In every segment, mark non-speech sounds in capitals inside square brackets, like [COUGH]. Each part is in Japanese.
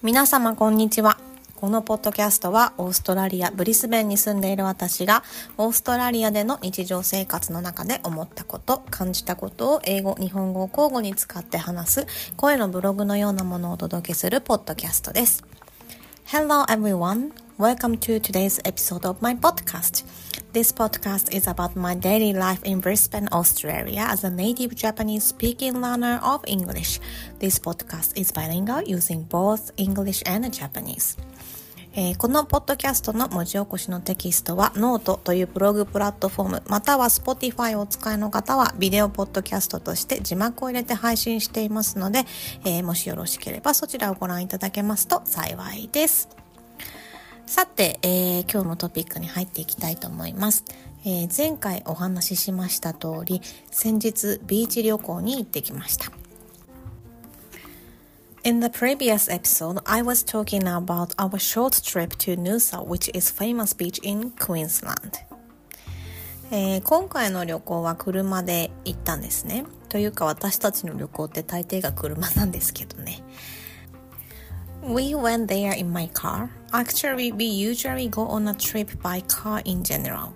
皆様こんにちは。このポッドキャストはオーストラリア・ブリスベンに住んでいる私がオーストラリアでの日常生活の中で思ったこと、感じたことを英語、日本語を交互に使って話す声のブログのようなものをお届けするポッドキャストです。Hello everyone! Welcome to today's episode of my podcast. This podcast is about my daily life in Brisbane, Australia as a native Japanese speaking learner of English. This podcast is bilingual using both English and Japanese. えー、このポッドキャストの文字起こしのテキストはノートというブログプラットフォームまたは Spotify をお使いの方はビデオポッドキャストとして字幕を入れて配信していますので、えー、もしよろしければそちらをご覧いただけますと幸いです。さて、えー、今日のトピックに入っていきたいと思います。えー、前回お話ししました通り、先日ビーチ旅行に行ってきました。In the previous episode, I was talking about our short trip to Noosa, which is famous beach in Queensland. えー、今回の旅行は車で行ったんですね。というか私たちの旅行って大抵が車なんですけどね。We went there in my car. Actually, we usually go on a trip by car in general.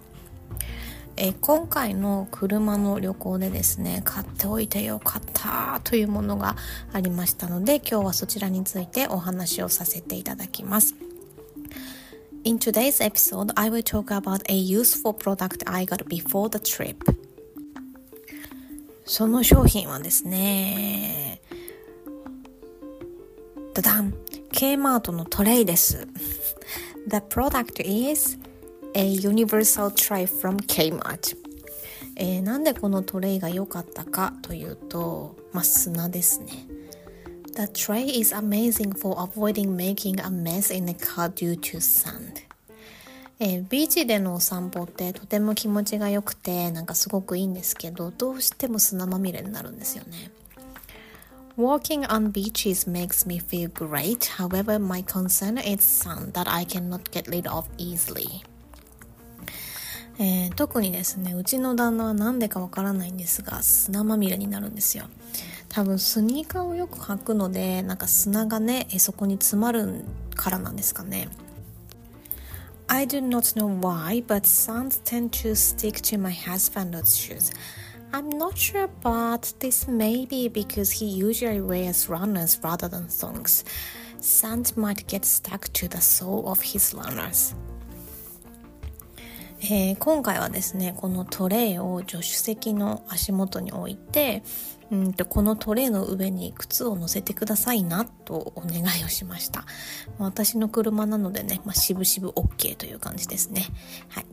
え今回の車の旅行でですね、買っておいてよかったというものがありましたので、今日はそちらについてお話をさせていただきます。In today's episode, I will talk about a useful product I got before the trip. その商品はですね、ダダン Kmart のトレイです。The product is a universal tray from Kmart。えー、なんでこのトレイが良かったかというと、まあ、砂ですね。The tray is amazing for avoiding making a mess in the car due to sand. えー、ビーチでのお散歩ってとても気持ちが良くてなんかすごくいいんですけどどうしても砂まみれになるんですよね。Walking on beaches makes me feel great. However, my concern is sand that I cannot get rid of easily. えー、特にですね、うちの旦那は何でかわからないんですが、砂まみれになるんですよ。多分スニーカーをよく履くので、なんか砂がね、そこに詰まるからなんですかね。I do not know why, but sand tend to stick to my husband's shoes. I'm not sure, but this may be because he usually wears runners rather than thongs. Sand might get stuck to the sole of his runners. えー、今回はですねこのトレイを助手席の足元に置いてうんとこのトレイの上に靴を乗せてくださいなとお願いをしました私の車なのでね、まあ、しぶしぶ OK という感じですねはい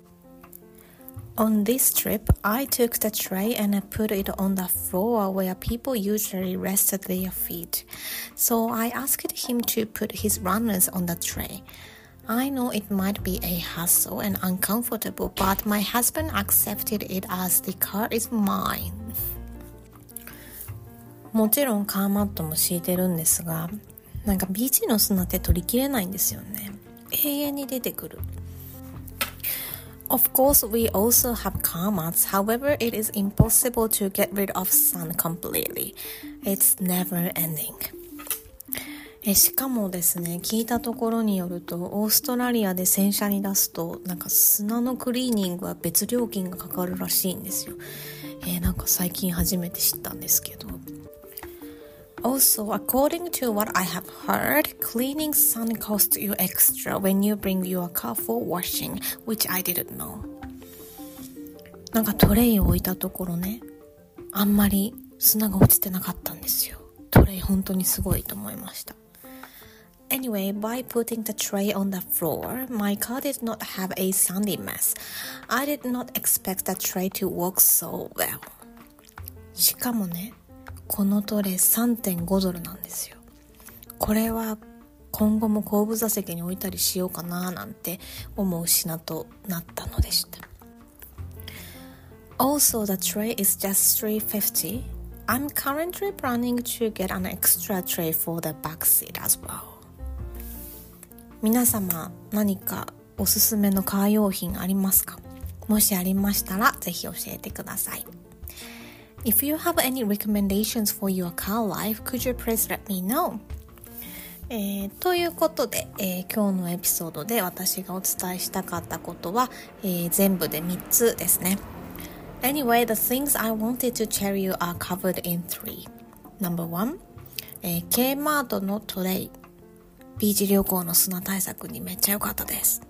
On this trip, I took the tray and I put it on the floor where people usually rested their feet. So I asked him to put his runners on the tray. I know it might be a hassle and uncomfortable, but my husband accepted it as the car is mine. [LAUGHS] もちろんカーマットも敷いてるんですが、なんかビーチの砂って取りきれないんですよね。永遠に出てくる。 Of course, we also have karmas. However, it is impossible to get rid of sun completely. It's never ending. えしかもですね、聞いたところによると、オーストラリアで洗車に出すと、なんか砂のクリーニングは別料金がかかるらしいんですよ。えー、なんか最近初めて知ったんですけど。Also, according to what I have heard, cleaning sun costs you extra when you bring your car for washing, which I didn't know. なんかトレイを置いたところね、あんまり砂が落ちてなかったんですよ。トレイ本当にすごいと思いました。Anyway, by putting the tray on the floor, my car did not have a sandy mess. I did not expect the tray to work so well. しかもね、 このトレ3.5ドルなんですよ。これは今後も後部座席に置いたりしようかななんて思う品となったのでした。Also the tray is just 350 I'm currently planning to get an extra tray for the back seat as well. 皆様何かおすすめのカー用品ありますか？もしありましたらぜひ教えてください。If you have any recommendations for your car life, could you please let me know? えー、ということで、えー、今日のエピソードで私がお伝えしたかったことは、えー、全部で3つですね。Anyway, the things I wanted to tell you are covered in three. Number one, えー、K マートのトレイ。ビーチ旅行の砂対策にめっちゃ良かったです。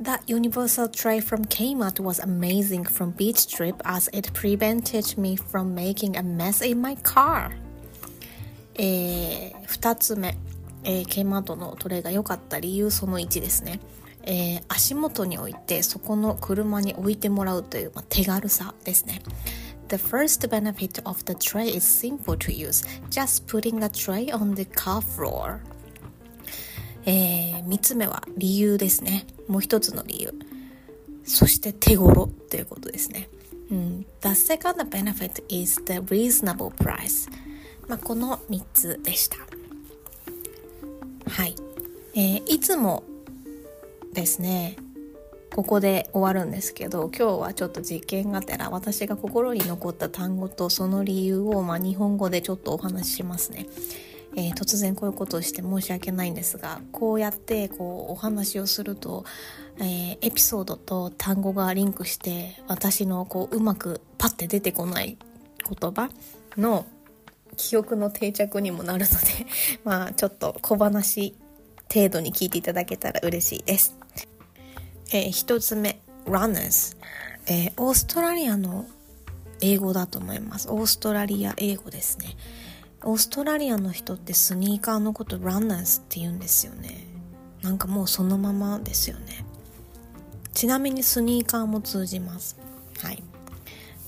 That universal tray from Kmart was amazing from beach trip as it prevented me from making a mess in my car. えー、2つ目、えー、K マートのトレイが良かった理由その1ですね。えー、足元に置いてそこの車に置いてもらうという、まあ、手軽さですね。The first benefit of the tray is simple to use. Just putting a tray on the car floor. えー、3つ目は理由ですね。もう一つの理由。そして手頃ということですね。うん、The second benefit is the reasonable price. まあ、この3つでした。はい。えー、いつもですね、ここで終わるんですけど今日はちょっと実験がてら私が心に残った単語とその理由を、まあ、日本語でちょっとお話ししますね。えー、突然こういうことをして申し訳ないんですがこうやってこうお話をすると、えー、エピソードと単語がリンクして私のこううまくパッて出てこない言葉の記憶の定着にもなるので [LAUGHS] まあちょっと小話程度に聞いていただけたら嬉しいです。えー、一つ目 runners、えー、オーストラリアの英語だと思います。オーストラリア英語ですね。オーストラリアの人ってスニーカーのことランナーズって言うんですよね。なんかもうそのままですよね。ちなみにスニーカーも通じます。はい。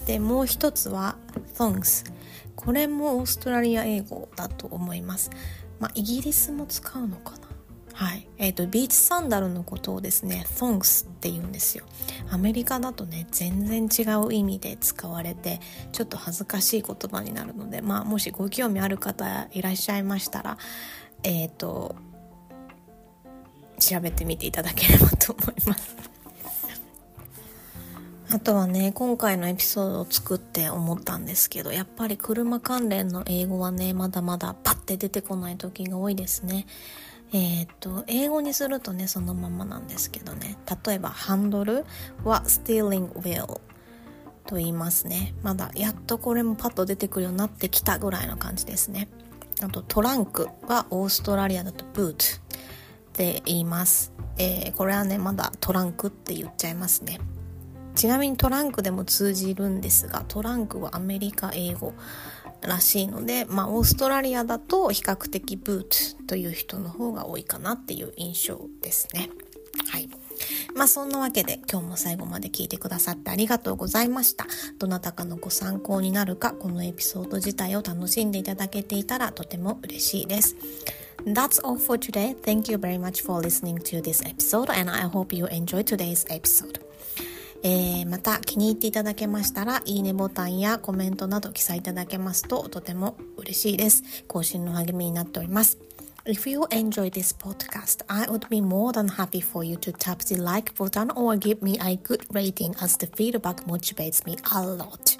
でもう一つは thongs これもオーストラリア英語だと思います。まあイギリスも使うのかな？はい。えっ、ー、と、ビーチサンダルのことをですね、thongs って言うんですよ。アメリカだとね、全然違う意味で使われて、ちょっと恥ずかしい言葉になるので、まあ、もしご興味ある方いらっしゃいましたら、えっ、ー、と、調べてみていただければと思います。[LAUGHS] あとはね、今回のエピソードを作って思ったんですけど、やっぱり車関連の英語はね、まだまだパッて出てこない時が多いですね。えっ、と、英語にするとね、そのままなんですけどね。例えば、ハンドルは steering wheel と言いますね。まだ、やっとこれもパッと出てくるようになってきたぐらいの感じですね。あと、トランクはオーストラリアだと boot って言います。えー、これはね、まだトランクって言っちゃいますね。ちなみにトランクでも通じるんですが、トランクはアメリカ英語。らしいので、まあ、オーストラリアだと比較的ブーツという人の方が多いかなっていう印象ですね。はい。まあそんなわけで今日も最後まで聞いてくださってありがとうございました。どなたかのご参考になるか、このエピソード自体を楽しんでいただけていたらとても嬉しいです。That's all for today. Thank you very much for listening to this episode and I hope you enjoy today's episode. えー、また気に入っていただけましたら、いいねボタンやコメントなど記載いただけますととても嬉しいです。更新の励みになっております。If you enjoy this podcast, I would be more than happy for you to tap the like button or give me a good rating as the feedback motivates me a lot.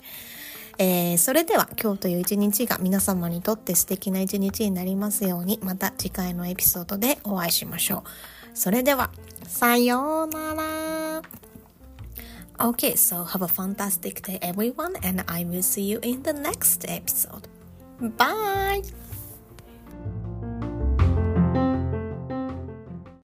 えー、それでは今日という一日が皆様にとって素敵な一日になりますようにまた次回のエピソードでお会いしましょう。それでは、さようなら。Okay, so have a fantastic day, everyone, and I will see you in the next episode. Bye!